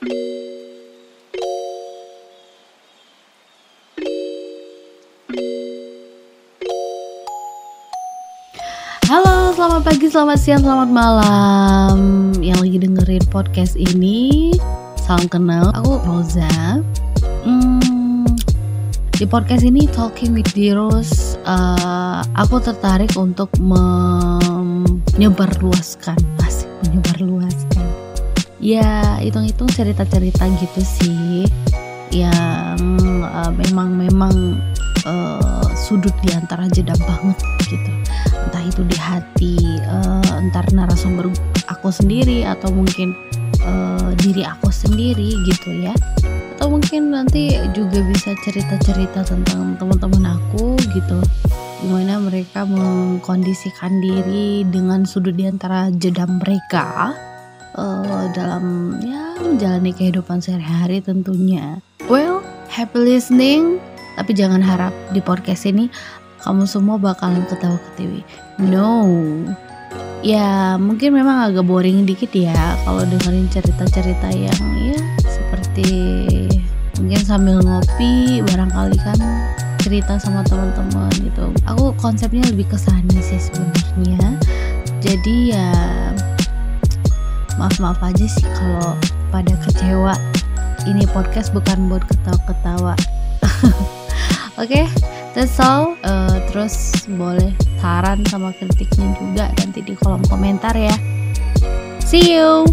Halo, selamat pagi, selamat siang, selamat malam. Yang lagi dengerin podcast ini Salam kenal, aku Rosa hmm, Di podcast ini Talking with Diros uh, Aku tertarik untuk menyebarluaskan Asik, menyebarluaskan Ya, hitung-hitung cerita-cerita gitu sih Yang uh, memang-memang uh, sudut di antara jeda banget gitu. Entah itu di hati uh, entar narasumber aku sendiri atau mungkin uh, diri aku sendiri gitu ya. Atau mungkin nanti juga bisa cerita-cerita tentang teman-teman aku gitu. Gimana mereka mengkondisikan diri dengan sudut di antara jeda mereka uh, dalam ya menjalani kehidupan sehari-hari tentunya well happy listening tapi jangan harap di podcast ini kamu semua bakalan ketawa ketiwi. No. Ya mungkin memang agak boring dikit ya kalau dengerin cerita-cerita yang ya seperti mungkin sambil ngopi barangkali kan cerita sama teman-teman gitu. Aku konsepnya lebih ke sana sih sebenarnya. Jadi ya maaf-maaf aja sih kalau pada kecewa. Ini podcast bukan buat ketawa-ketawa. Oke, okay, that's all. Uh, terus boleh saran sama kritiknya juga nanti di kolom komentar ya. See you.